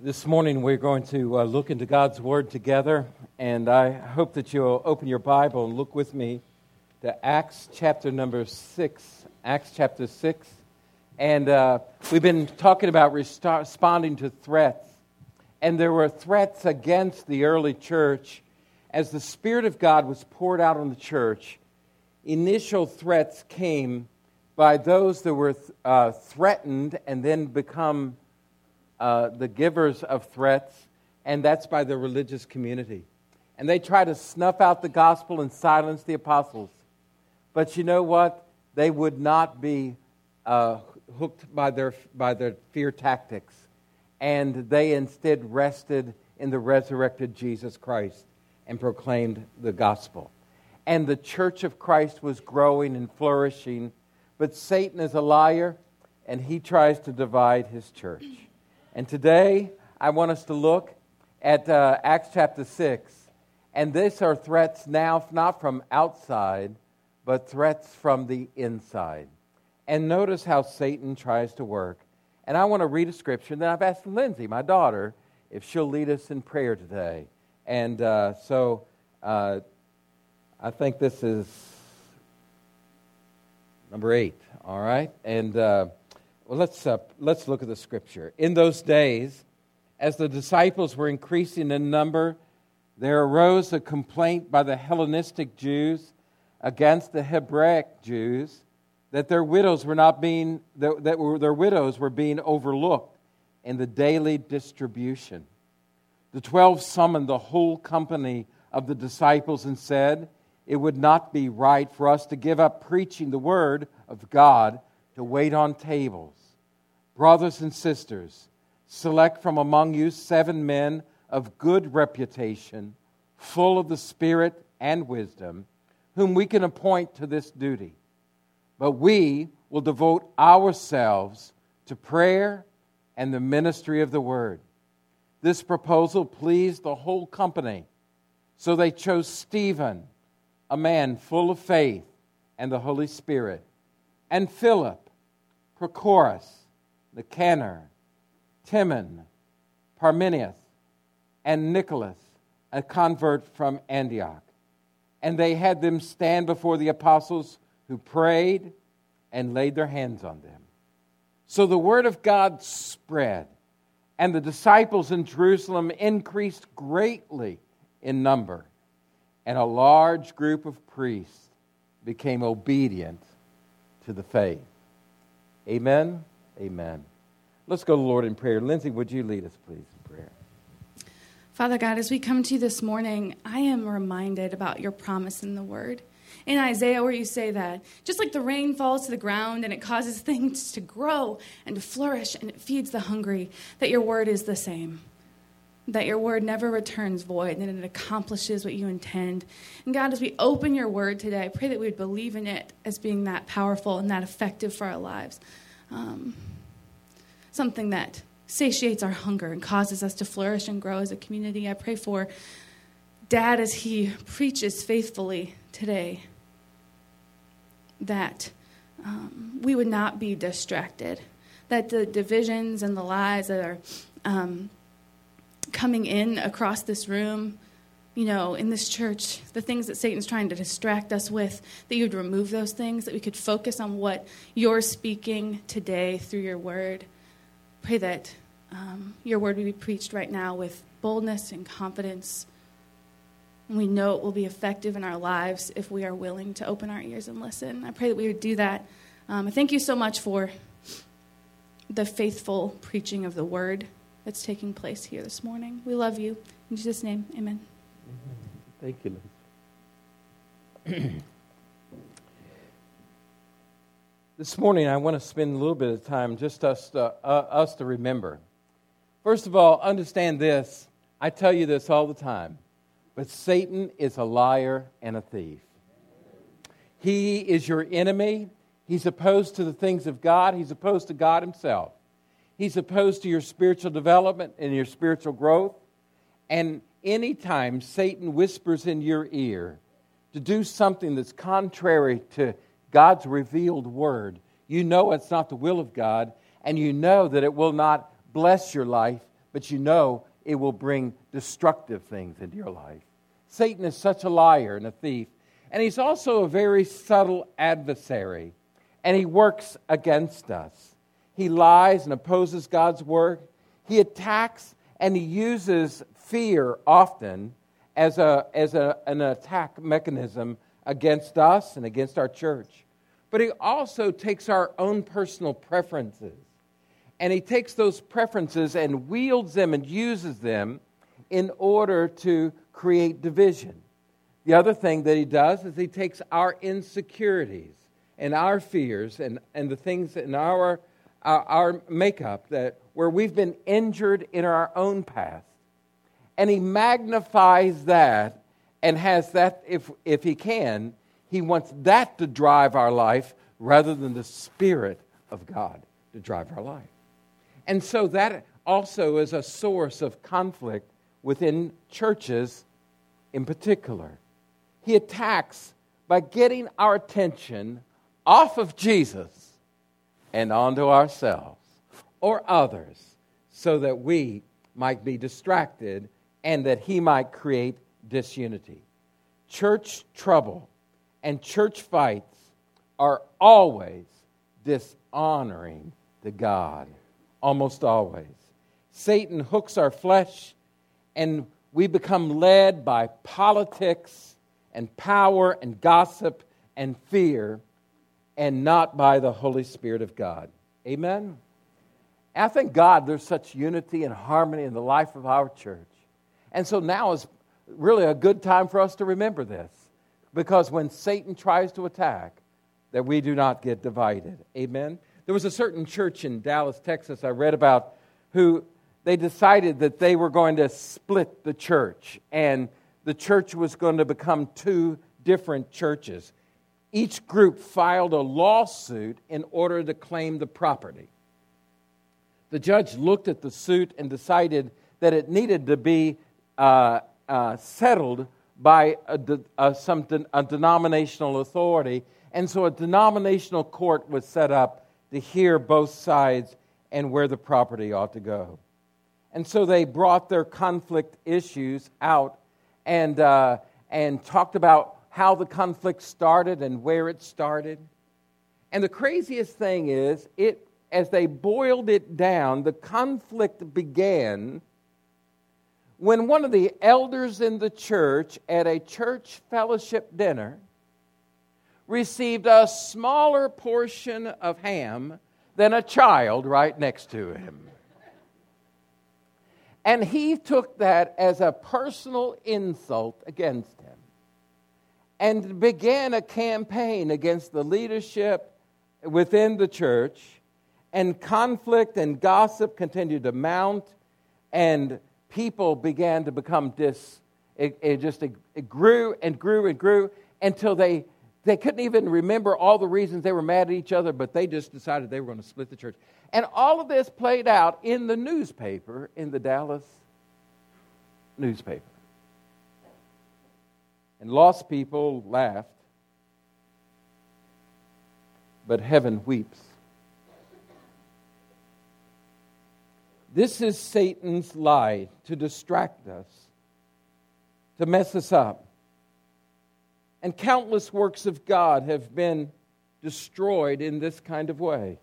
This morning we're going to uh, look into God's Word together, and I hope that you'll open your Bible and look with me to Acts chapter number 6. Acts chapter 6. And uh, we've been talking about responding to threats. And there were threats against the early church. As the Spirit of God was poured out on the church, initial threats came by those that were uh, threatened and then become uh, the givers of threats, and that's by the religious community. And they try to snuff out the gospel and silence the apostles. But you know what? They would not be uh, hooked by their, by their fear tactics. And they instead rested in the resurrected Jesus Christ and proclaimed the gospel. And the church of Christ was growing and flourishing. But Satan is a liar, and he tries to divide his church. And today, I want us to look at uh, Acts chapter 6. And these are threats now, not from outside, but threats from the inside. And notice how Satan tries to work. And I want to read a scripture. Then I've asked Lindsay, my daughter, if she'll lead us in prayer today. And uh, so uh, I think this is number eight, all right? And uh, well, let's, uh, let's look at the scripture. In those days, as the disciples were increasing in number, there arose a complaint by the Hellenistic Jews against the Hebraic Jews that their widows were not being that, that were, their widows were being overlooked in the daily distribution. The twelve summoned the whole company of the disciples and said, It would not be right for us to give up preaching the word of God to wait on tables. Brothers and sisters, select from among you seven men of good reputation, full of the Spirit and wisdom, whom we can appoint to this duty. But we will devote ourselves to prayer and the ministry of the word. This proposal pleased the whole company. So they chose Stephen, a man full of faith and the Holy Spirit, and Philip, Prochorus, Nicanor, Timon, Parmenius, and Nicholas, a convert from Antioch. And they had them stand before the apostles who prayed and laid their hands on them. So the word of God spread, and the disciples in Jerusalem increased greatly in number, and a large group of priests became obedient to the faith. Amen. Amen. Let's go to the Lord in prayer. Lindsay, would you lead us, please, in prayer? Father God, as we come to you this morning, I am reminded about your promise in the Word. In Isaiah, where you say that, just like the rain falls to the ground and it causes things to grow and to flourish and it feeds the hungry, that your word is the same. That your word never returns void and it accomplishes what you intend. And God, as we open your word today, I pray that we would believe in it as being that powerful and that effective for our lives um, something that satiates our hunger and causes us to flourish and grow as a community. I pray for Dad as he preaches faithfully today that um, we would not be distracted, that the divisions and the lies that are um, coming in across this room you know, in this church, the things that Satan's trying to distract us with, that you would remove those things, that we could focus on what you're speaking today through your word. Pray that um, your word would be preached right now with boldness and confidence. And we know it will be effective in our lives if we are willing to open our ears and listen. I pray that we would do that. Um, thank you so much for the faithful preaching of the word that's taking place here this morning. We love you. In Jesus' name, amen. Thank you, Liz. this morning, I want to spend a little bit of time just us to, uh, us to remember. First of all, understand this. I tell you this all the time, but Satan is a liar and a thief. He is your enemy. He's opposed to the things of God. He's opposed to God Himself. He's opposed to your spiritual development and your spiritual growth. And anytime Satan whispers in your ear to do something that's contrary to God's revealed word, you know it's not the will of God, and you know that it will not bless your life, but you know it will bring destructive things into your life. Satan is such a liar and a thief, and he's also a very subtle adversary, and he works against us. He lies and opposes God's word. He attacks and he uses fear often as, a, as a, an attack mechanism against us and against our church. But he also takes our own personal preferences and he takes those preferences and wields them and uses them in order to create division. The other thing that he does is he takes our insecurities and our fears and, and the things in our, our, our makeup that where we've been injured in our own past, and he magnifies that and has that, if, if he can, he wants that to drive our life rather than the Spirit of God to drive our life. And so that also is a source of conflict within churches in particular. He attacks by getting our attention off of Jesus and onto ourselves or others so that we might be distracted and that he might create disunity. Church trouble and church fights are always dishonoring to God almost always. Satan hooks our flesh, and we become led by politics and power and gossip and fear, and not by the Holy Spirit of God. Amen? I thank God there's such unity and harmony in the life of our church. And so now is really a good time for us to remember this. Because when Satan tries to attack, that we do not get divided. Amen? There was a certain church in Dallas, Texas, I read about, who they decided that they were going to split the church, and the church was going to become two different churches. Each group filed a lawsuit in order to claim the property. The judge looked at the suit and decided that it needed to be uh, uh, settled by a, a, some de- a denominational authority, and so a denominational court was set up to hear both sides and where the property ought to go. And so they brought their conflict issues out and, uh, and talked about how the conflict started and where it started. And the craziest thing is, it, as they boiled it down, the conflict began when one of the elders in the church at a church fellowship dinner received a smaller portion of ham than a child right next to him. And he took that as a personal insult against him and began a campaign against the leadership within the church. And conflict and gossip continued to mount, and people began to become dis. It, it just it, it grew and grew and grew until they they couldn't even remember all the reasons they were mad at each other, but they just decided they were going to split the church. And all of this played out in the newspaper, in the Dallas newspaper. And lost people laughed, but heaven weeps. This is Satan's lie to distract us, to mess us up. And countless works of God have been destroyed in this kind of way.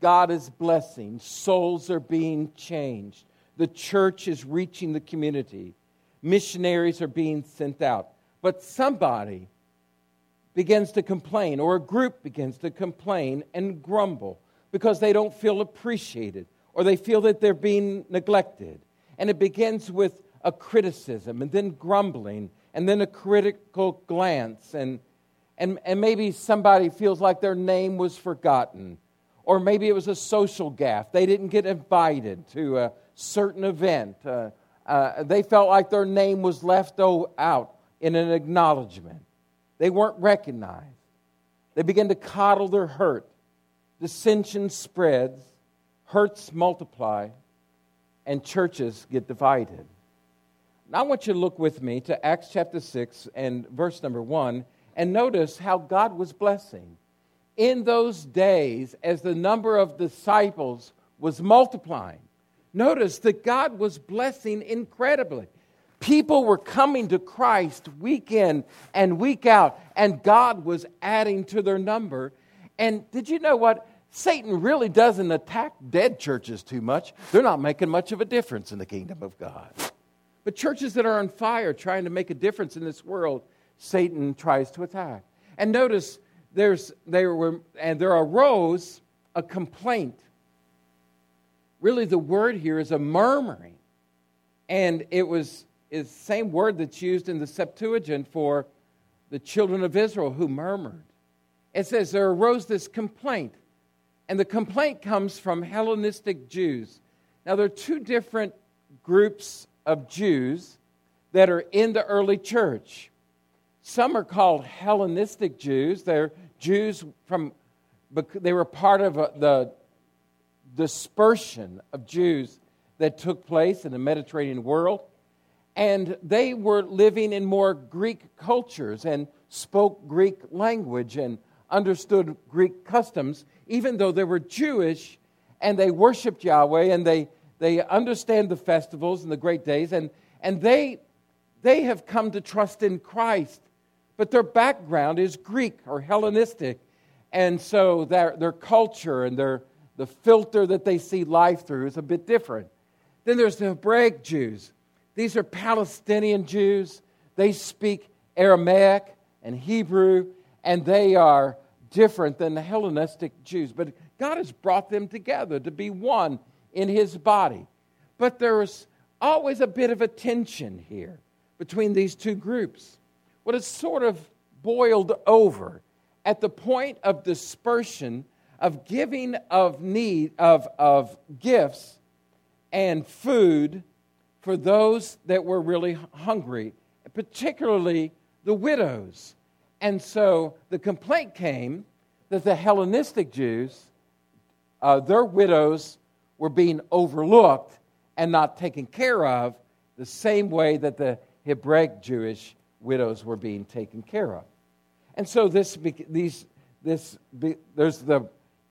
God is blessing, souls are being changed, the church is reaching the community, missionaries are being sent out. But somebody begins to complain, or a group begins to complain and grumble because they don't feel appreciated or they feel that they're being neglected. And it begins with a criticism and then grumbling and then a critical glance, and, and, and maybe somebody feels like their name was forgotten, or maybe it was a social gaffe. They didn't get invited to a certain event. Uh, uh, they felt like their name was left out in an acknowledgement. They weren't recognized. They begin to coddle their hurt. Dissension spreads, hurts multiply, and churches get divided. Now, I want you to look with me to Acts chapter 6 and verse number 1 and notice how God was blessing. In those days, as the number of disciples was multiplying, notice that God was blessing incredibly. People were coming to Christ week in and week out, and God was adding to their number. And did you know what? Satan really doesn't attack dead churches too much. They're not making much of a difference in the kingdom of God. But churches that are on fire trying to make a difference in this world, Satan tries to attack. And notice there's there were and there arose a complaint. Really the word here is a murmuring. And it was is the same word that's used in the Septuagint for the children of Israel who murmured. It says there arose this complaint. And the complaint comes from Hellenistic Jews. Now, there are two different groups of Jews that are in the early church. Some are called Hellenistic Jews. They're Jews from, they were part of uh, the dispersion of Jews that took place in the Mediterranean world. And they were living in more Greek cultures and spoke Greek language and understood Greek customs, even though they were Jewish and they worshiped Yahweh and they, they understand the festivals and the great days. And, and they, they have come to trust in Christ, but their background is Greek or Hellenistic. And so their, their culture and their, the filter that they see life through is a bit different. Then there's the Hebraic Jews these are Palestinian Jews. They speak Aramaic and Hebrew, and they are different than the Hellenistic Jews. But God has brought them together to be one in his body. But there's always a bit of a tension here between these two groups. What is sort of boiled over at the point of dispersion, of giving of need, of, of gifts and food for those that were really hungry, particularly the widows. And so the complaint came that the Hellenistic Jews, uh, their widows were being overlooked and not taken care of the same way that the Hebraic Jewish widows were being taken care of. And so this, these, this, there's the,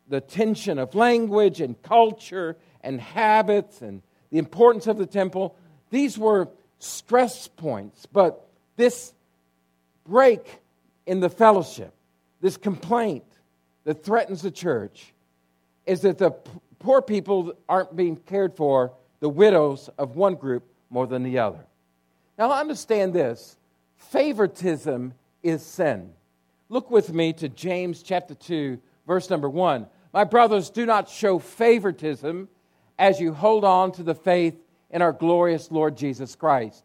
the tension of language and culture and habits and the importance of the temple these were stress points, but this break in the fellowship, this complaint that threatens the church, is that the poor people aren't being cared for, the widows of one group more than the other. Now, understand this favoritism is sin. Look with me to James chapter 2, verse number 1. My brothers, do not show favoritism as you hold on to the faith in our glorious Lord Jesus Christ.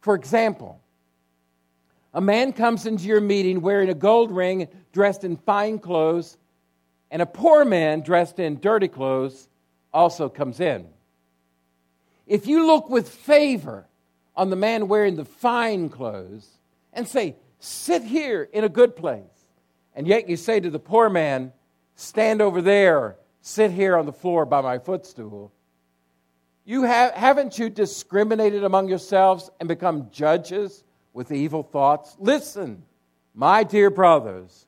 For example, a man comes into your meeting wearing a gold ring, dressed in fine clothes, and a poor man dressed in dirty clothes also comes in. If you look with favor on the man wearing the fine clothes and say, Sit here in a good place, and yet you say to the poor man, Stand over there, sit here on the floor by my footstool, you have, haven't you discriminated among yourselves and become judges with evil thoughts? Listen, my dear brothers,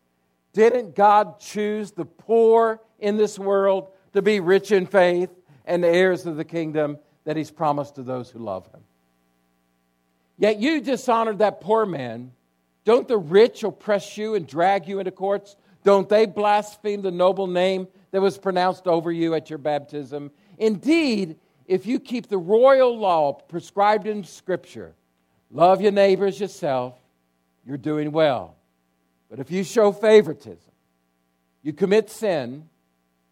didn't God choose the poor in this world to be rich in faith and heirs of the kingdom that He's promised to those who love Him? Yet you dishonored that poor man. Don't the rich oppress you and drag you into courts? Don't they blaspheme the noble name that was pronounced over you at your baptism? Indeed, if you keep the royal law prescribed in Scripture, love your neighbors yourself, you're doing well. But if you show favoritism, you commit sin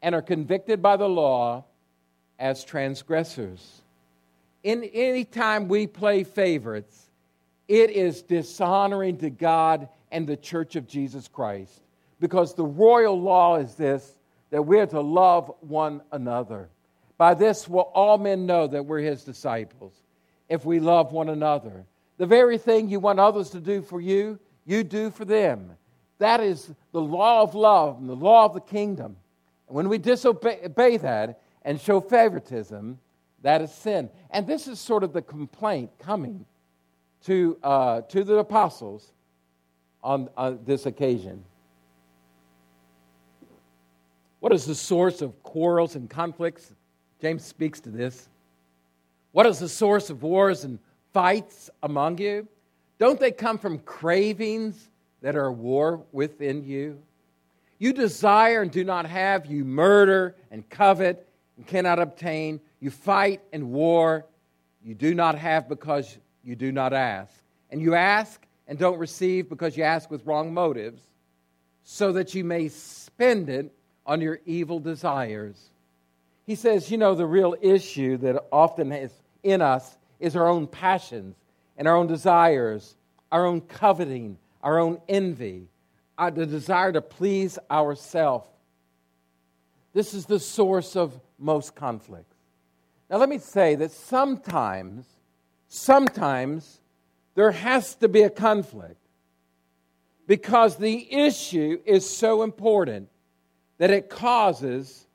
and are convicted by the law as transgressors. In any time we play favorites, it is dishonoring to God and the church of Jesus Christ because the royal law is this that we're to love one another. By this will all men know that we're his disciples, if we love one another. The very thing you want others to do for you, you do for them. That is the law of love and the law of the kingdom. And when we disobey that and show favoritism, that is sin. And this is sort of the complaint coming to, uh, to the apostles on, on this occasion. What is the source of quarrels and conflicts? James speaks to this. What is the source of wars and fights among you? Don't they come from cravings that are war within you? You desire and do not have, you murder and covet and cannot obtain, you fight and war, you do not have because you do not ask. And you ask and don't receive because you ask with wrong motives, so that you may spend it on your evil desires. He says, you know, the real issue that often is in us is our own passions and our own desires, our own coveting, our own envy, our, the desire to please ourselves. This is the source of most conflicts. Now, let me say that sometimes, sometimes there has to be a conflict because the issue is so important that it causes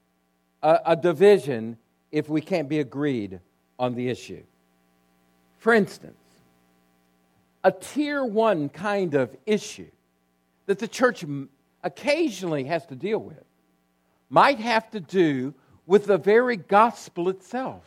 a, a division if we can't be agreed on the issue. For instance, a tier one kind of issue that the church occasionally has to deal with might have to do with the very gospel itself.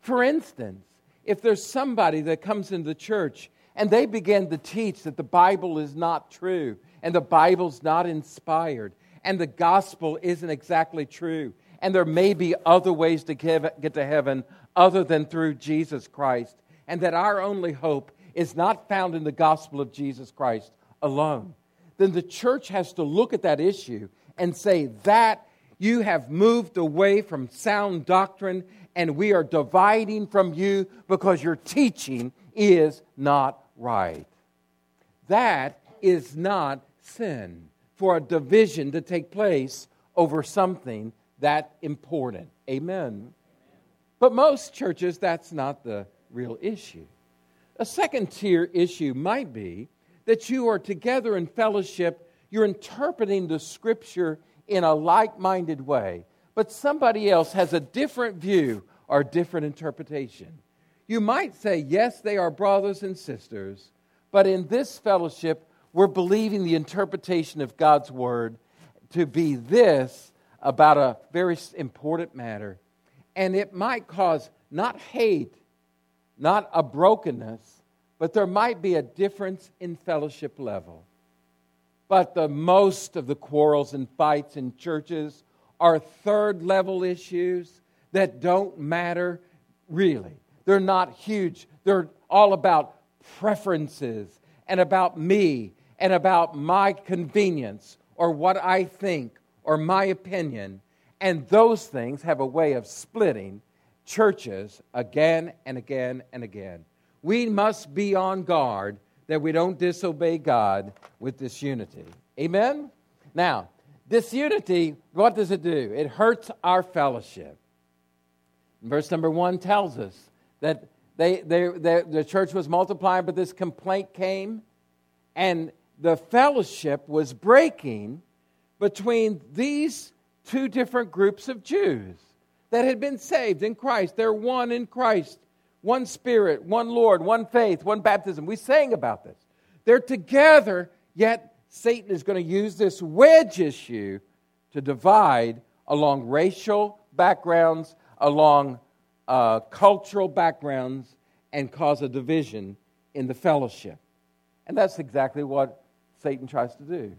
For instance, if there's somebody that comes into the church and they begin to teach that the Bible is not true and the Bible's not inspired and the gospel isn't exactly true and there may be other ways to get to heaven other than through Jesus Christ, and that our only hope is not found in the gospel of Jesus Christ alone, then the church has to look at that issue and say that you have moved away from sound doctrine and we are dividing from you because your teaching is not right. That is not sin for a division to take place over something that important. Amen. But most churches, that's not the real issue. A second tier issue might be that you are together in fellowship, you're interpreting the scripture in a like minded way, but somebody else has a different view or different interpretation. You might say, yes, they are brothers and sisters, but in this fellowship, we're believing the interpretation of God's word to be this about a very important matter. And it might cause not hate, not a brokenness, but there might be a difference in fellowship level. But the most of the quarrels and fights in churches are third level issues that don't matter really. They're not huge. They're all about preferences and about me and about my convenience or what I think or my opinion. And those things have a way of splitting churches again and again and again. We must be on guard that we don't disobey God with disunity. Amen? Now, disunity, what does it do? It hurts our fellowship. Verse number one tells us that they, they, they, the church was multiplying, but this complaint came, and the fellowship was breaking between these two different groups of Jews that had been saved in Christ. They're one in Christ, one Spirit, one Lord, one faith, one baptism. We sang about this. They're together, yet Satan is going to use this wedge issue to divide along racial backgrounds, along uh, cultural backgrounds, and cause a division in the fellowship. And that's exactly what Satan tries to do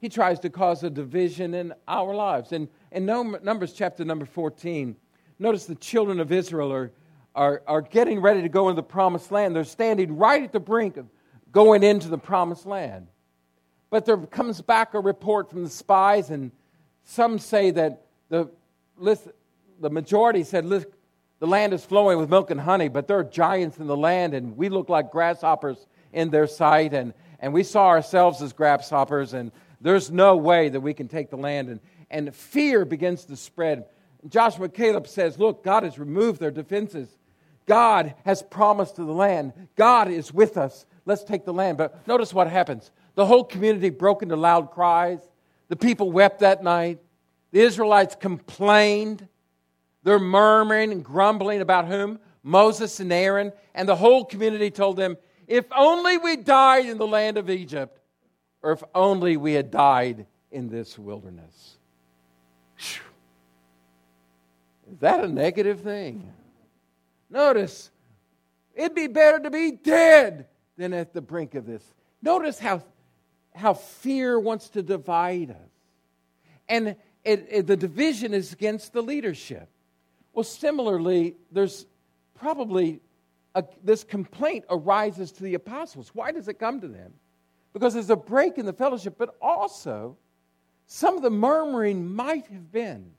he tries to cause a division in our lives. And in Numbers chapter number 14, notice the children of Israel are, are, are getting ready to go into the promised land. They're standing right at the brink of going into the promised land. But there comes back a report from the spies, and some say that the, the majority said, the land is flowing with milk and honey, but there are giants in the land, and we look like grasshoppers in their sight, and, and we saw ourselves as grasshoppers, and there's no way that we can take the land. And, and fear begins to spread. Joshua Caleb says, Look, God has removed their defenses. God has promised to the land. God is with us. Let's take the land. But notice what happens. The whole community broke into loud cries. The people wept that night. The Israelites complained. They're murmuring and grumbling about whom? Moses and Aaron. And the whole community told them, If only we died in the land of Egypt or if only we had died in this wilderness. Is that a negative thing? Notice, it'd be better to be dead than at the brink of this. Notice how, how fear wants to divide us. And it, it, the division is against the leadership. Well, similarly, there's probably a, this complaint arises to the apostles. Why does it come to them? Because there's a break in the fellowship, but also some of the murmuring might have been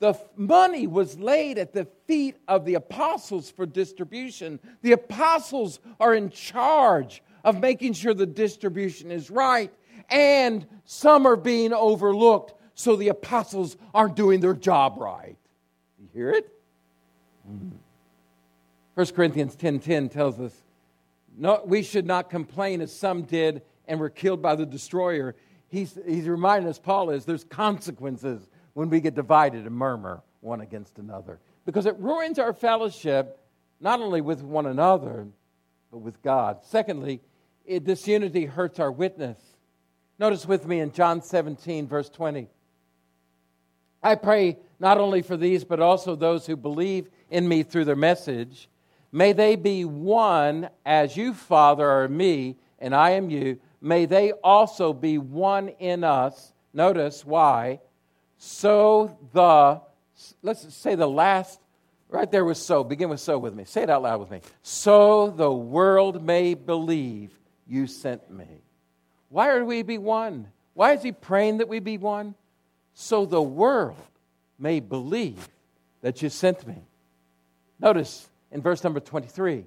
the money was laid at the feet of the apostles for distribution. The apostles are in charge of making sure the distribution is right, and some are being overlooked, so the apostles aren't doing their job right. You hear it? Mm-hmm. 1 Corinthians 10:10 tells us, no, we should not complain as some did and were killed by the destroyer. He's, he's reminding us, Paul is, there's consequences when we get divided and murmur one against another. Because it ruins our fellowship, not only with one another, but with God. Secondly, it, disunity hurts our witness. Notice with me in John 17, verse 20. I pray not only for these, but also those who believe in me through their message. May they be one as you, Father, are me, and I am you. May they also be one in us. Notice why so the, let's say the last, right there was so. Begin with so with me. Say it out loud with me. So the world may believe you sent me. Why are we be one? Why is he praying that we be one? So the world may believe that you sent me. Notice in verse number 23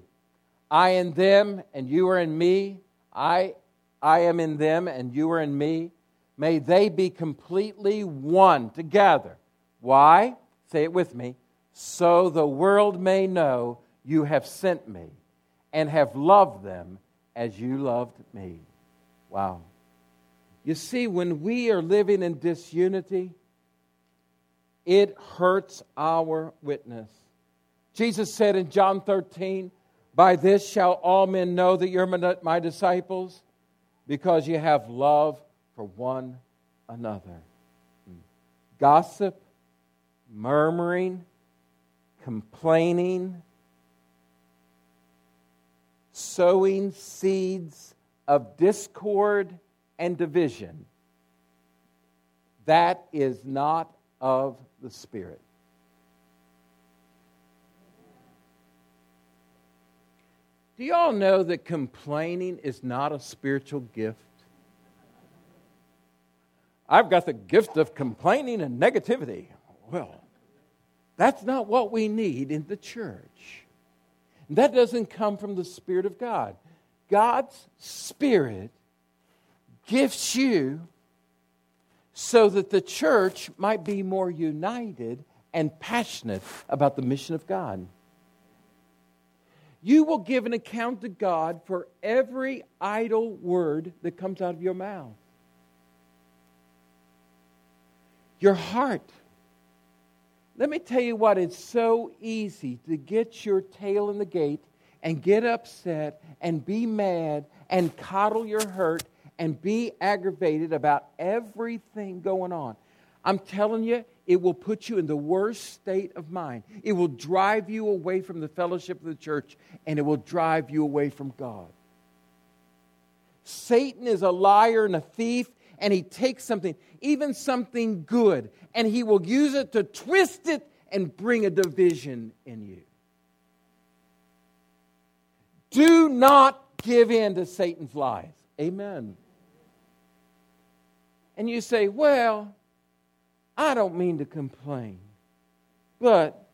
I in them and you are in me. I, I am in them and you are in me May they be completely one together. Why? Say it with me. So the world may know you have sent me and have loved them as you loved me. Wow. You see, when we are living in disunity, it hurts our witness. Jesus said in John 13, By this shall all men know that you're my disciples, because you have love for one another. Gossip, murmuring, complaining, sowing seeds of discord and division. That is not of the Spirit. Do you all know that complaining is not a spiritual gift? I've got the gift of complaining and negativity. Well, that's not what we need in the church. That doesn't come from the Spirit of God. God's Spirit gifts you so that the church might be more united and passionate about the mission of God. You will give an account to God for every idle word that comes out of your mouth. Your heart. Let me tell you what, it's so easy to get your tail in the gate and get upset and be mad and coddle your hurt and be aggravated about everything going on. I'm telling you, it will put you in the worst state of mind. It will drive you away from the fellowship of the church and it will drive you away from God. Satan is a liar and a thief and he takes something, even something good, and he will use it to twist it and bring a division in you. Do not give in to Satan's lies. Amen. And you say, well, I don't mean to complain, but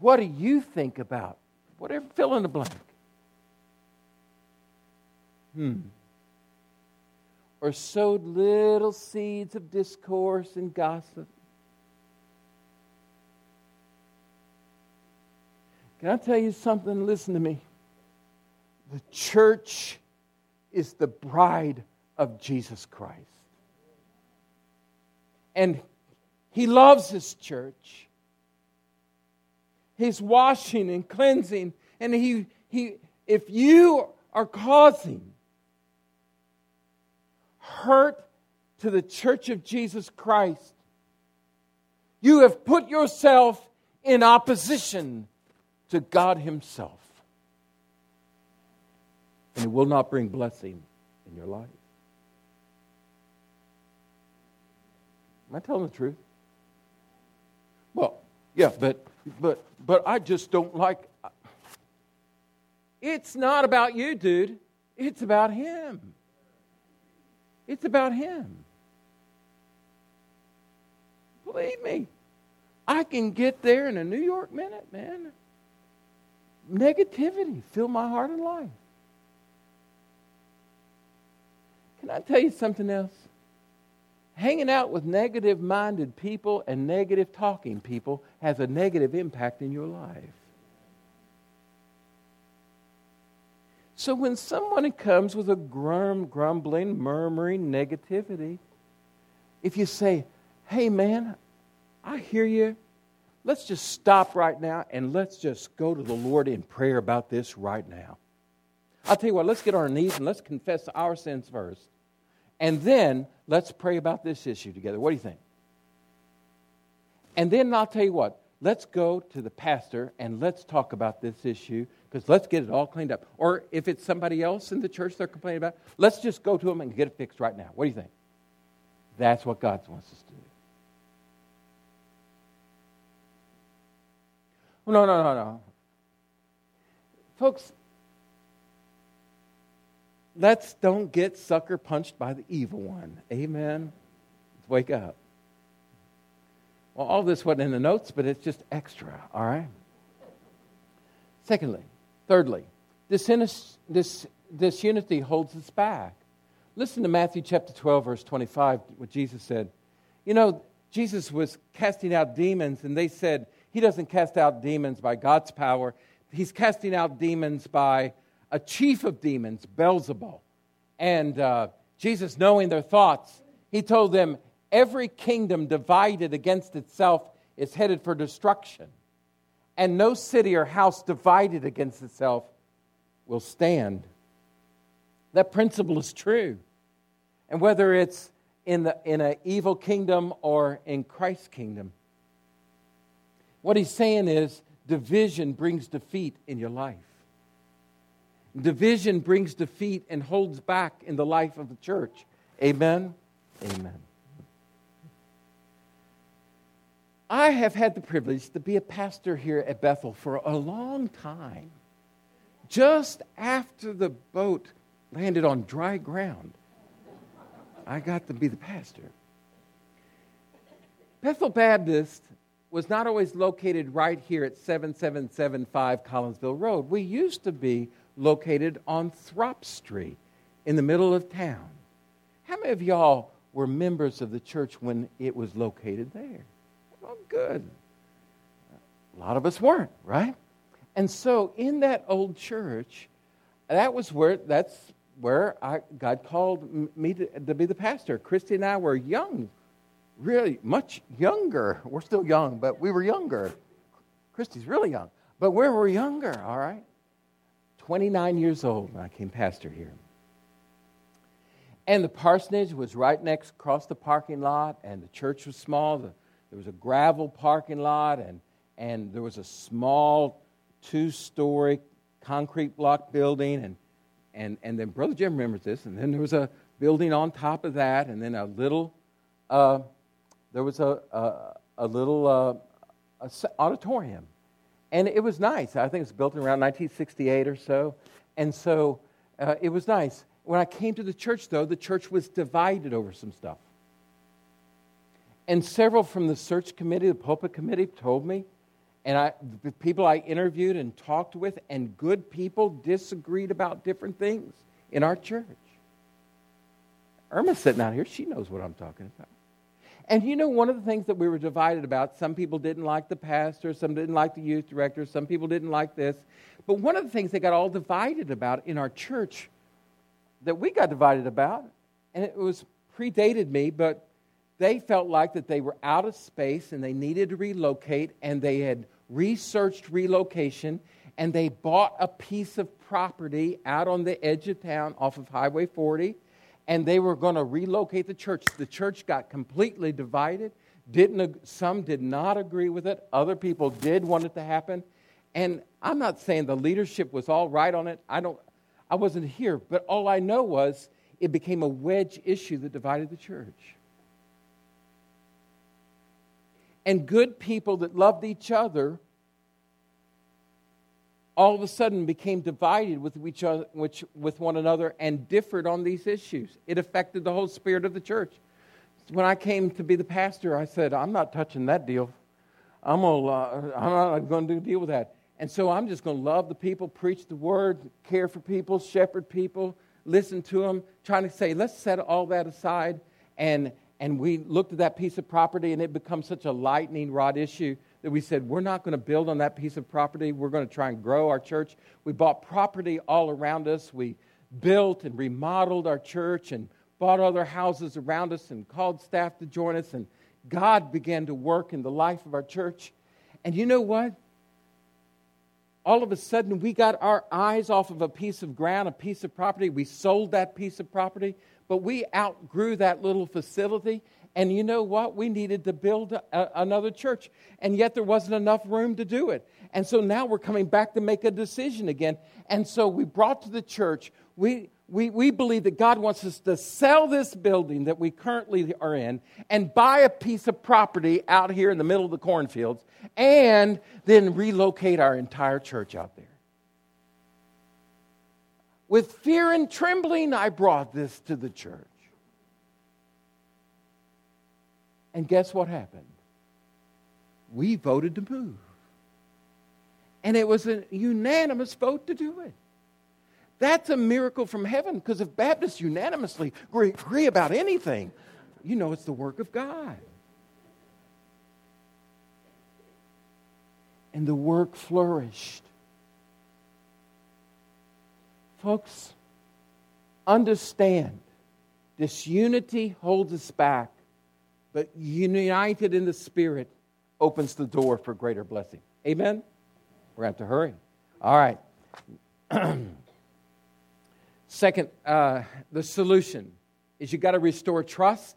what do you think about? Whatever, fill in the blank. Hmm. Or sowed little seeds of discourse and gossip. Can I tell you something? Listen to me. The church is the bride of Jesus Christ. And he loves his church. He's washing and cleansing. And he, he, if you are causing hurt to the church of Jesus Christ, You have put yourself in opposition to God Himself. And it will not bring blessing in your life. Am I telling the truth? Well, yeah, but but but I just don't like It's not about you, dude. It's about him. It's about him. Believe me. I can get there in a New York minute, man. Negativity fill my heart and life. Can I tell you something else? hanging out with negative minded people and negative talking people has a negative impact in your life. So when someone comes with a grum, grumbling, murmuring negativity, if you say, hey man, I hear you, let's just stop right now and let's just go to the Lord in prayer about this right now. I'll tell you what, let's get on our knees and let's confess our sins first. And then let's pray about this issue together. What do you think? And then I'll tell you what, let's go to the pastor and let's talk about this issue because let's get it all cleaned up. Or if it's somebody else in the church they're complaining about, let's just go to them and get it fixed right now. What do you think? That's what God wants us to do. No, no, no, no. Folks, let's don't get sucker punched by the evil one. Amen. Let's wake up. Well, all this wasn't in the notes, but it's just extra, all right? Secondly, thirdly, this, this, this unity holds us back. Listen to Matthew chapter 12, verse 25, what Jesus said. You know, Jesus was casting out demons, and they said he doesn't cast out demons by God's power, he's casting out demons by a chief of demons, Beelzebul. And uh, Jesus, knowing their thoughts, he told them, Every kingdom divided against itself is headed for destruction, and no city or house divided against itself will stand. That principle is true. And whether it's in, the, in an evil kingdom or in Christ's kingdom, what he's saying is division brings defeat in your life. Division brings defeat and holds back in the life of the church. Amen? Amen. I have had the privilege to be a pastor here at Bethel for a long time. Just after the boat landed on dry ground, I got to be the pastor. Bethel Baptist was not always located right here at 7775 Collinsville Road. We used to be located on Throp Street in the middle of town. How many of y'all were members of the church when it was located there? Well, good. A lot of us weren't, right? And so in that old church, that was where that's where I, God called me to, to be the pastor. Christy and I were young, really much younger. We're still young, but we were younger. Christy's really young, but we were younger, all right? 29 years old when I came pastor here. And the parsonage was right next across the parking lot, and the church was small. The, there was a gravel parking lot, and, and there was a small two story concrete block building. And, and, and then Brother Jim remembers this. And then there was a building on top of that, and then a little, uh, there was a, a, a little uh, a auditorium. And it was nice. I think it was built around 1968 or so. And so uh, it was nice. When I came to the church, though, the church was divided over some stuff. And several from the search committee, the pulpit committee, told me, and I, the people I interviewed and talked with, and good people disagreed about different things in our church. Irma's sitting out here. She knows what I'm talking about. And you know, one of the things that we were divided about, some people didn't like the pastor, some didn't like the youth director, some people didn't like this. But one of the things they got all divided about in our church that we got divided about, and it was predated me, but they felt like that they were out of space and they needed to relocate, and they had researched relocation, and they bought a piece of property out on the edge of town off of Highway 40 and they were going to relocate the church. The church got completely divided. Didn't, some did not agree with it. Other people did want it to happen. And I'm not saying the leadership was all right on it. I, don't, I wasn't here. But all I know was it became a wedge issue that divided the church. And good people that loved each other all of a sudden became divided with, each other, which, with one another and differed on these issues. It affected the whole spirit of the church. When I came to be the pastor, I said, I'm not touching that deal. I'm, gonna, uh, I'm not going to deal with that. And so I'm just going to love the people, preach the word, care for people, shepherd people, listen to them, trying to say, let's set all that aside. And, and we looked at that piece of property, and it becomes such a lightning rod issue that we said, we're not going to build on that piece of property. We're going to try and grow our church. We bought property all around us. We built and remodeled our church and bought other houses around us and called staff to join us. And God began to work in the life of our church. And you know what? All of a sudden, we got our eyes off of a piece of ground, a piece of property. We sold that piece of property, but we outgrew that little facility and you know what? We needed to build a, another church. And yet there wasn't enough room to do it. And so now we're coming back to make a decision again. And so we brought to the church, we, we, we believe that God wants us to sell this building that we currently are in and buy a piece of property out here in the middle of the cornfields and then relocate our entire church out there. With fear and trembling, I brought this to the church. And guess what happened? We voted to move. And it was a unanimous vote to do it. That's a miracle from heaven because if Baptists unanimously agree about anything, you know it's the work of God. And the work flourished. Folks, understand disunity holds us back but united in the Spirit opens the door for greater blessing. Amen? We're going to have to hurry. All right. Second, uh, the solution is you got to restore trust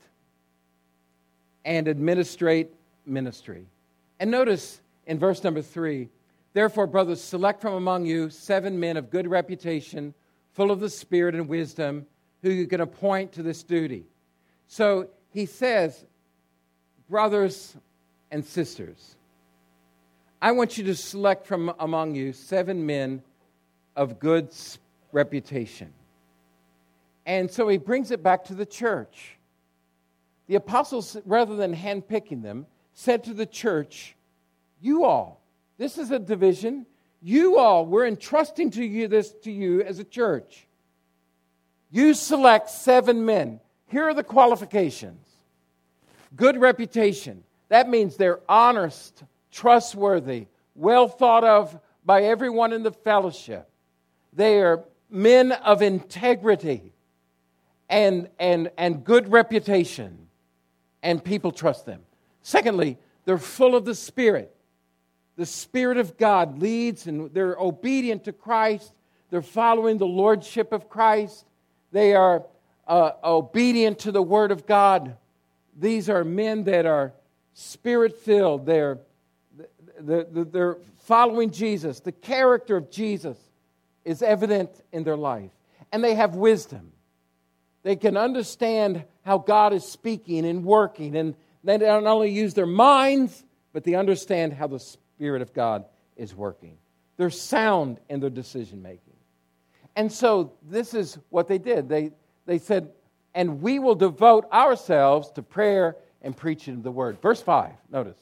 and administrate ministry. And notice in verse number three, therefore, brothers, select from among you seven men of good reputation, full of the Spirit and wisdom, who you can appoint to this duty. So he says, brothers and sisters, I want you to select from among you seven men of good reputation. And so he brings it back to the church. The apostles, rather than handpicking them, said to the church, You all, this is a division. You all, we're entrusting to you this to you as a church. You select seven men. Here are the qualifications Good reputation. That means they're honest, trustworthy, well thought of by everyone in the fellowship. They are men of integrity and, and, and good reputation, and people trust them. Secondly, they're full of the Spirit. The Spirit of God leads, and they're obedient to Christ. They're following the Lordship of Christ. They are uh, obedient to the Word of God these are men that are spirit filled. They're, they're following Jesus. The character of Jesus is evident in their life. And they have wisdom. They can understand how God is speaking and working. And they don't only use their minds, but they understand how the Spirit of God is working. They're sound in their decision making. And so this is what they did. They, they said, and we will devote ourselves to prayer and preaching of the word. Verse 5, notice.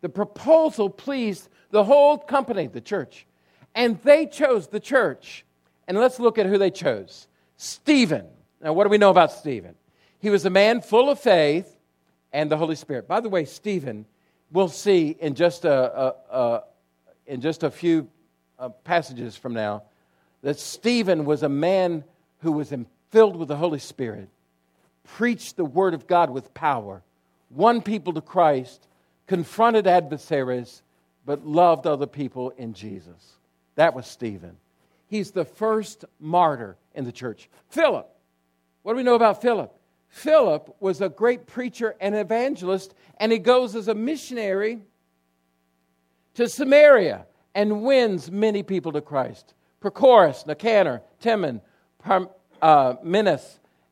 The proposal pleased the whole company, the church, and they chose the church. And let's look at who they chose Stephen. Now, what do we know about Stephen? He was a man full of faith and the Holy Spirit. By the way, Stephen, we'll see in just a, a, a in just a few uh, passages from now that Stephen was a man who was in filled with the Holy Spirit, preached the Word of God with power, won people to Christ, confronted adversaries, but loved other people in Jesus. That was Stephen. He's the first martyr in the church. Philip. What do we know about Philip? Philip was a great preacher and evangelist, and he goes as a missionary to Samaria and wins many people to Christ. Prochorus, Nicanor, Timon, uh,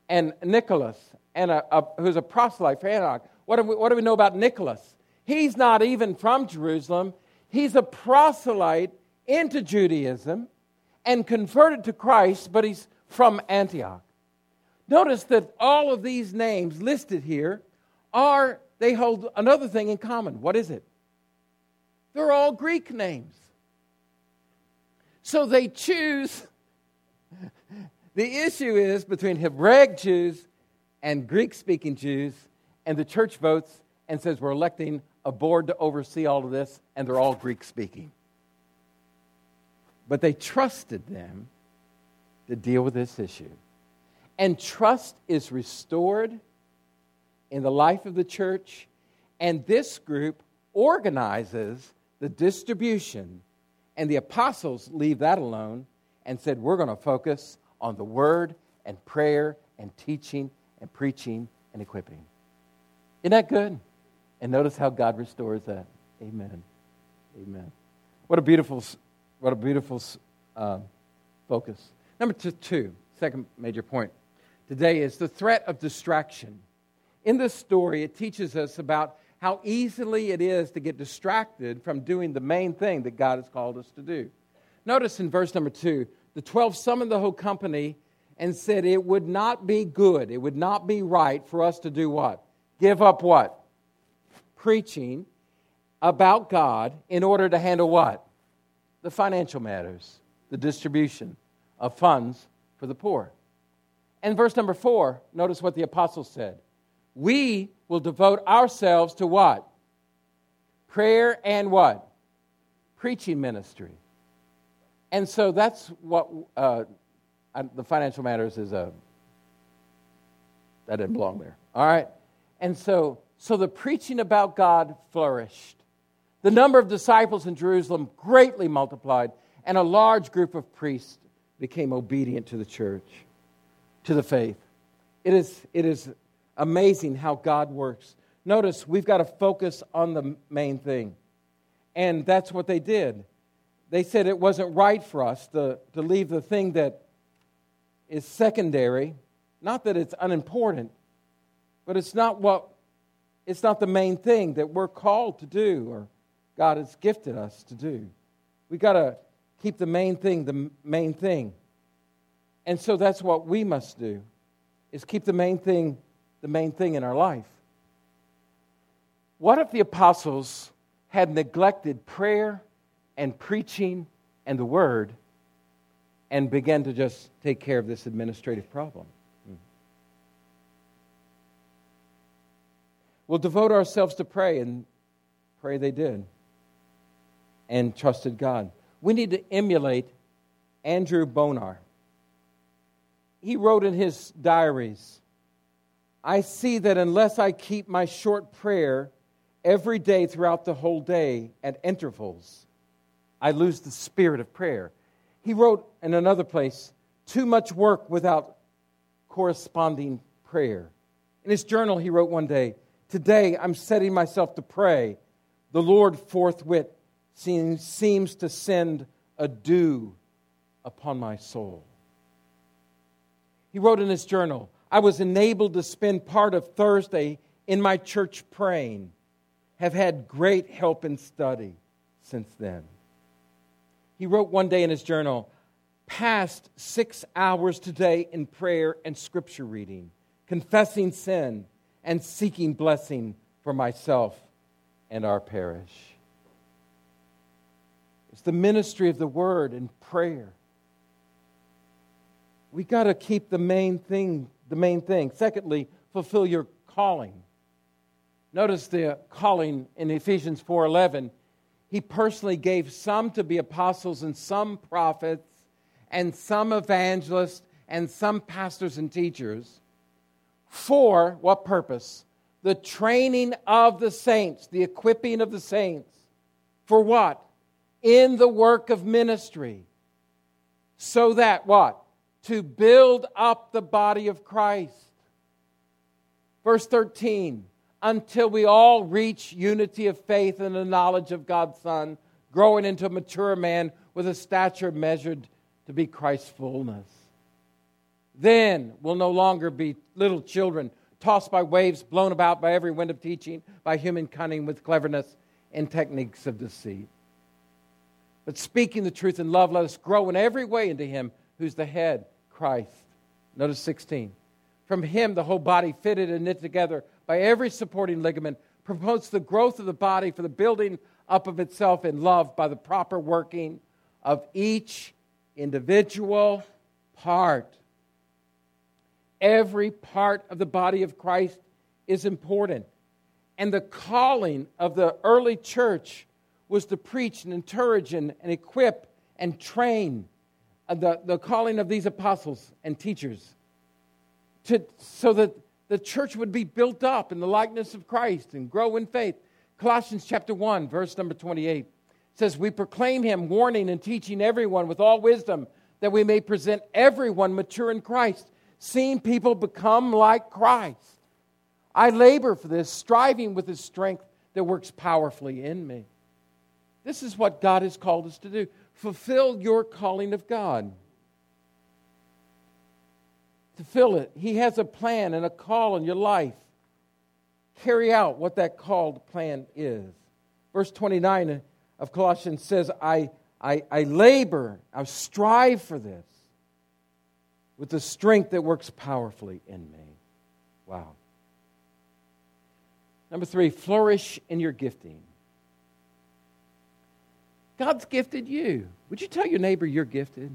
and Nicholas, and a, a, who's a proselyte for Antioch. What do, we, what do we know about Nicholas? He's not even from Jerusalem. He's a proselyte into Judaism and converted to Christ, but he's from Antioch. Notice that all of these names listed here are, they hold another thing in common. What is it? They're all Greek names. So they choose. The issue is between Hebraic Jews and Greek speaking Jews, and the church votes and says we're electing a board to oversee all of this, and they're all Greek speaking. But they trusted them to deal with this issue. And trust is restored in the life of the church, and this group organizes the distribution, and the apostles leave that alone and said, We're going to focus on the word and prayer and teaching and preaching and equipping. Isn't that good? And notice how God restores that. Amen. Amen. What a beautiful, what a beautiful uh, focus. Number two, second major point today is the threat of distraction. In this story, it teaches us about how easily it is to get distracted from doing the main thing that God has called us to do. Notice in verse number two, the 12 summoned the whole company and said it would not be good, it would not be right for us to do what? Give up what? Preaching about God in order to handle what? The financial matters, the distribution of funds for the poor. And verse number four, notice what the apostles said. We will devote ourselves to what? Prayer and what? Preaching ministry. And so that's what uh, the financial matters is a that didn't belong there. All right. And so so the preaching about God flourished. The number of disciples in Jerusalem greatly multiplied, and a large group of priests became obedient to the church, to the faith. It is, it is amazing how God works. Notice we've got to focus on the main thing. And that's what they did. They said it wasn't right for us to, to leave the thing that is secondary, not that it's unimportant, but it's not what it's not the main thing that we're called to do or God has gifted us to do. We've got to keep the main thing the main thing. And so that's what we must do is keep the main thing the main thing in our life. What if the apostles had neglected prayer and preaching and the word and began to just take care of this administrative problem? Hmm. We'll devote ourselves to pray, and pray they did, and trusted God. We need to emulate Andrew Bonar. He wrote in his diaries I see that unless I keep my short prayer every day throughout the whole day at intervals, I lose the spirit of prayer. He wrote in another place, too much work without corresponding prayer. In his journal, he wrote one day, Today I'm setting myself to pray. The Lord forthwith seems, to send a dew upon my soul. He wrote in his journal, I was enabled to spend part of Thursday in my church praying, have had great help in study since then. He wrote one day in his journal, passed six hours today in prayer and scripture reading, confessing sin and seeking blessing for myself and our parish. It's the ministry of the word and prayer. We got to keep the main thing the main thing. Secondly, fulfill your calling. Notice the calling in Ephesians 4:11. He personally gave some to be apostles and some prophets and some evangelists and some pastors and teachers for what purpose? The training of the saints, the equipping of the saints. For what? In the work of ministry. So that what? To build up the body of Christ. Verse 13, until we all reach unity of faith and the knowledge of God's Son, growing into a mature man with a stature measured to be Christ's fullness. Then we'll no longer be little children, tossed by waves, blown about by every wind of teaching, by human cunning with cleverness and techniques of deceit. But speaking the truth in love, let us grow in every way into Him who's the head, Christ. Notice 16. From Him, the whole body, fitted and knit together by every supporting ligament, promotes the growth of the body for the building up of itself in love by the proper working of each individual part. Every part of the body of Christ is important. And the calling of the early church was to preach and encourage and, and equip and train the, the calling of these apostles and teachers to, so that the church would be built up in the likeness of Christ and grow in faith. Colossians chapter 1, verse number 28 says, We proclaim him, warning and teaching everyone with all wisdom, that we may present everyone mature in Christ, seeing people become like Christ. I labor for this, striving with his strength that works powerfully in me. This is what God has called us to do. Fulfill your calling of God. To fill it, He has a plan and a call in your life. Carry out what that called plan is. Verse 29 of Colossians says, I, I, I labor, I strive for this with the strength that works powerfully in me. Wow. Number three, flourish in your gifting. God's gifted you. Would you tell your neighbor you're gifted?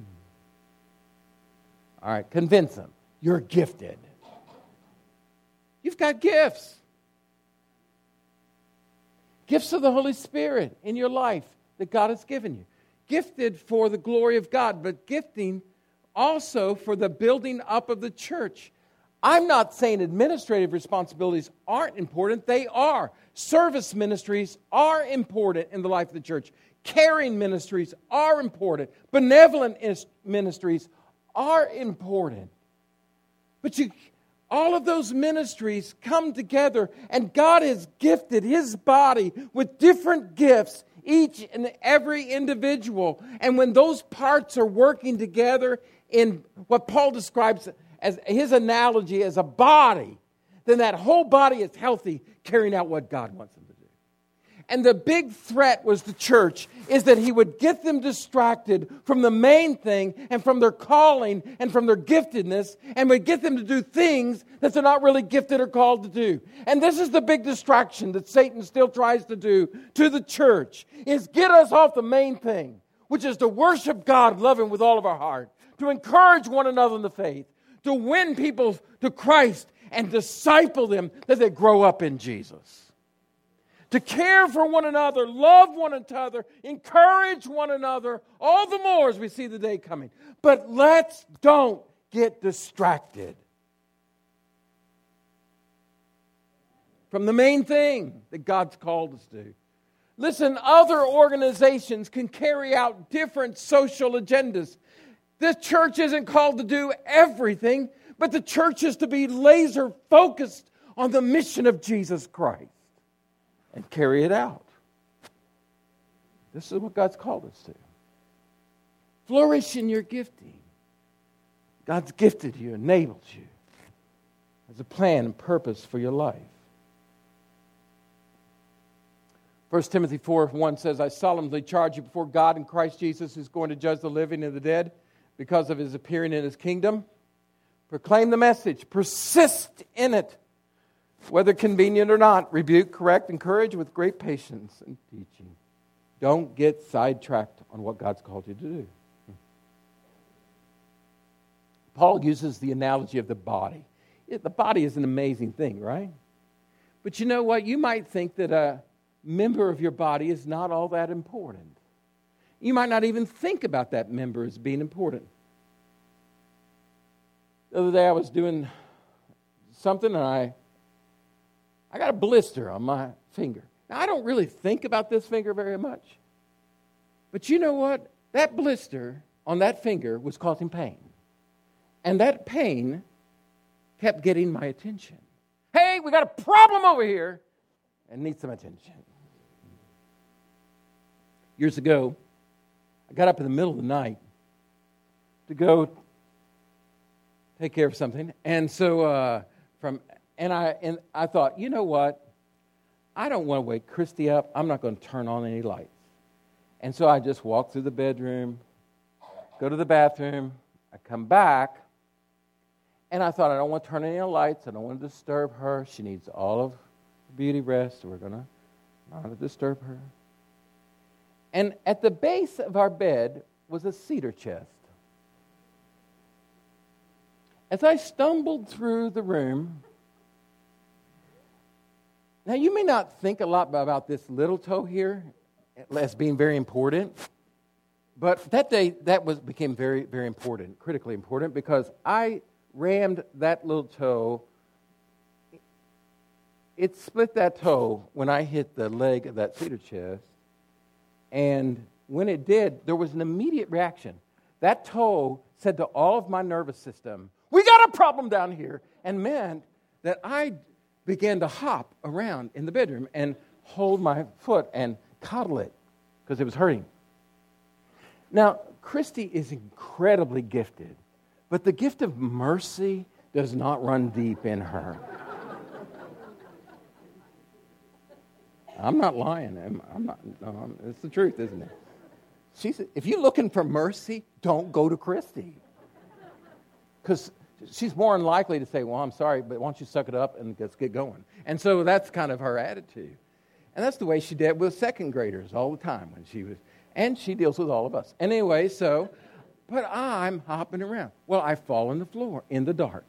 All right, convince them you're gifted. You've got gifts. Gifts of the Holy Spirit in your life that God has given you. Gifted for the glory of God, but gifting also for the building up of the church. I'm not saying administrative responsibilities aren't important, they are. Service ministries are important in the life of the church. Caring ministries are important. Benevolent ministries are important. But you, all of those ministries come together, and God has gifted His body with different gifts, each and every individual. And when those parts are working together in what Paul describes as his analogy as a body, then that whole body is healthy, carrying out what God wants them to do. And the big threat was the church is that he would get them distracted from the main thing and from their calling and from their giftedness and would get them to do things that they're not really gifted or called to do. And this is the big distraction that Satan still tries to do to the church is get us off the main thing, which is to worship God, love him with all of our heart, to encourage one another in the faith, to win people to Christ and disciple them that they grow up in Jesus. To care for one another, love one another, encourage one another, all the more as we see the day coming. But let's don't get distracted from the main thing that God's called us to. Listen, other organizations can carry out different social agendas This church isn't called to do everything, but the church is to be laser focused on the mission of Jesus Christ and carry it out. This is what God's called us to. Flourish in your gifting. God's gifted you, enabled you. Has a plan and purpose for your life. 1 Timothy 4 1 says, I solemnly charge you before God and Christ Jesus, who's going to judge the living and the dead because of his appearing in his kingdom. Proclaim the message, persist in it, whether convenient or not. Rebuke, correct, encourage with great patience and teaching. Don't get sidetracked on what God's called you to do. Paul uses the analogy of the body. the body is an amazing thing, right? But you know what? You might think that a member of your body is not all that important. You might not even think about that member as being important. The other day I was doing something and I, I got a blister on my finger. Now, I don't really think about this finger very much. But you know what? That blister on that finger was causing pain. And that pain kept getting my attention. Hey, We got a problem over here and need some attention. Years ago, I got up in the middle of the night to go take care of something. And so, uh, from, and I, and I thought, you know what? I don't want to wake Christy up. I'm not going to turn on any lights. And so I just walk through the bedroom, go to the bathroom, I come back, and I thought, I don't want to turn any lights. I don't want to disturb her. She needs all of beauty rest, we're going to not disturb her. And at the base of our bed was a cedar chest. As I stumbled through the room, now you may not think a lot about this little toe here as being very important, but that day that was became very very important, critically important because I rammed that little toe. It split that toe when I hit the leg of that cedar chest, and when it did, there was an immediate reaction. That toe said to all of my nervous system, we got a problem down here. And meant that I began to hop around in the bedroom and hold my foot and coddle it because it was hurting. Now, Christy is incredibly gifted, but the gift of mercy does not run deep in her. I'm not lying. I'm, I'm not, no, it's the truth, isn't it? She said, if you're looking for mercy, don't go to Christy. Because she's more than likely to say, Well, I'm sorry, but why don't you suck it up and let's get going? And so that's kind of her attitude. And that's the way she did with second graders all the time when she was, and she deals with all of us. Anyway, so, but I'm hopping around. Well, I fall on the floor in the dark.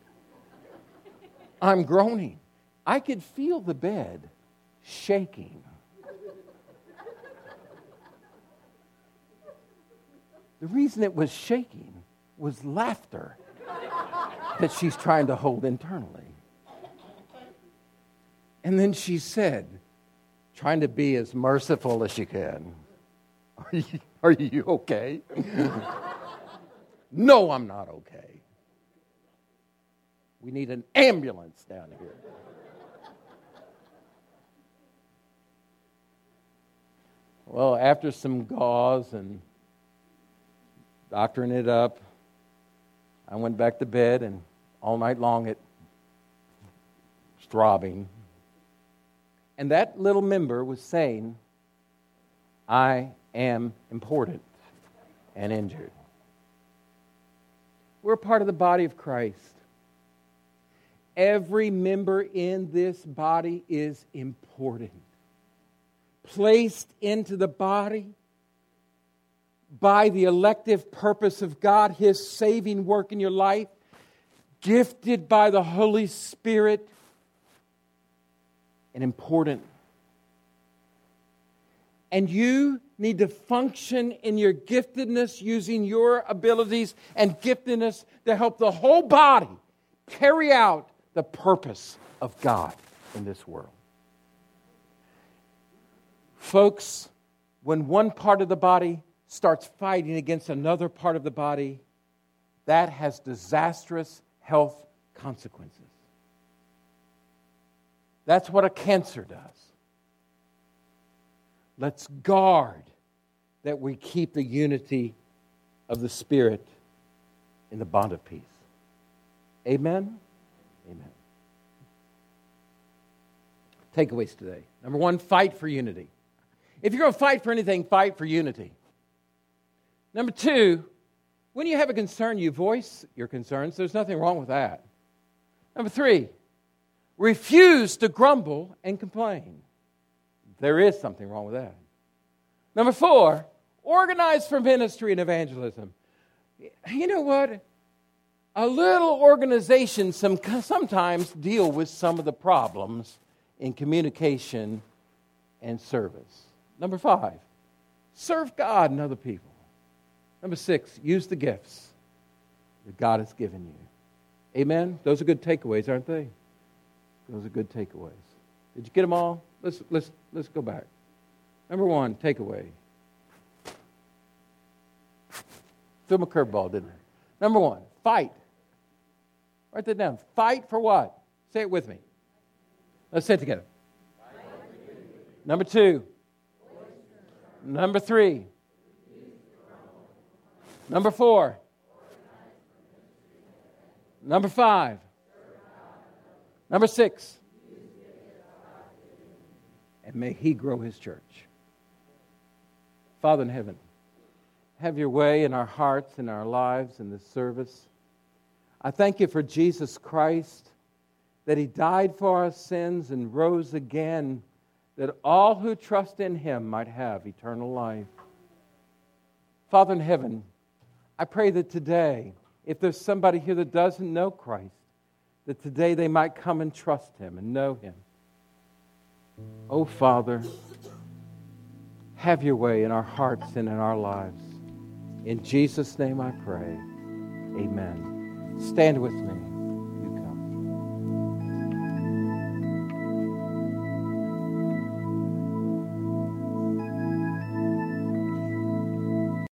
I'm groaning. I could feel the bed shaking. The reason it was shaking was laughter that she's trying to hold internally. And then she said, trying to be as merciful as she can, Are you, are you okay? no, I'm not okay. We need an ambulance down here. Well, after some gauze and doctoring it up, I went back to bed, and all night long it was throbbing. And that little member was saying, I am important and injured. We're part of the body of Christ. Every member in this body is important. Placed into the body by the elective purpose of God, His saving work in your life, gifted by the Holy Spirit, and important. And you need to function in your giftedness using your abilities and giftedness to help the whole body carry out the purpose of God in this world. Folks, when one part of the body starts fighting against another part of the body, that has disastrous health consequences. That's what a cancer does. Let's guard that we keep the unity of the Spirit in the bond of peace. Amen? Amen. Takeaways today. Number one, fight for unity. If you're going to fight for anything, fight for unity. Number two, when you have a concern, you voice your concerns. There's nothing wrong with that. Number three, refuse to grumble and complain. There is something wrong with that. Number four, organize for ministry and evangelism. You know what? A little organization some, sometimes deal with some of the problems in communication and service. Number five, serve God and other people. Number six, use the gifts that God has given you. Amen? Those are good takeaways, aren't they? Those are good takeaways. Did you get them all? Let's, let's, let's go back. Number one, takeaway. Threw him a curveball, didn't I? Number one, fight. Write that down. Fight for what? Say it with me. Let's say it together. Number two. Number three. Number four. Number five. Number six. And may He grow His church. Father in heaven, have your way in our hearts, in our lives, in this service. I thank you for Jesus Christ, that He died for our sins and rose again, that all who trust in Him might have eternal life. Father in heaven, I pray that today, if there's somebody here that doesn't know Christ, that today they might come and trust Him and know Him. Oh, Father, have your way in our hearts and in our lives. In Jesus' name I pray. Amen. Stand with me.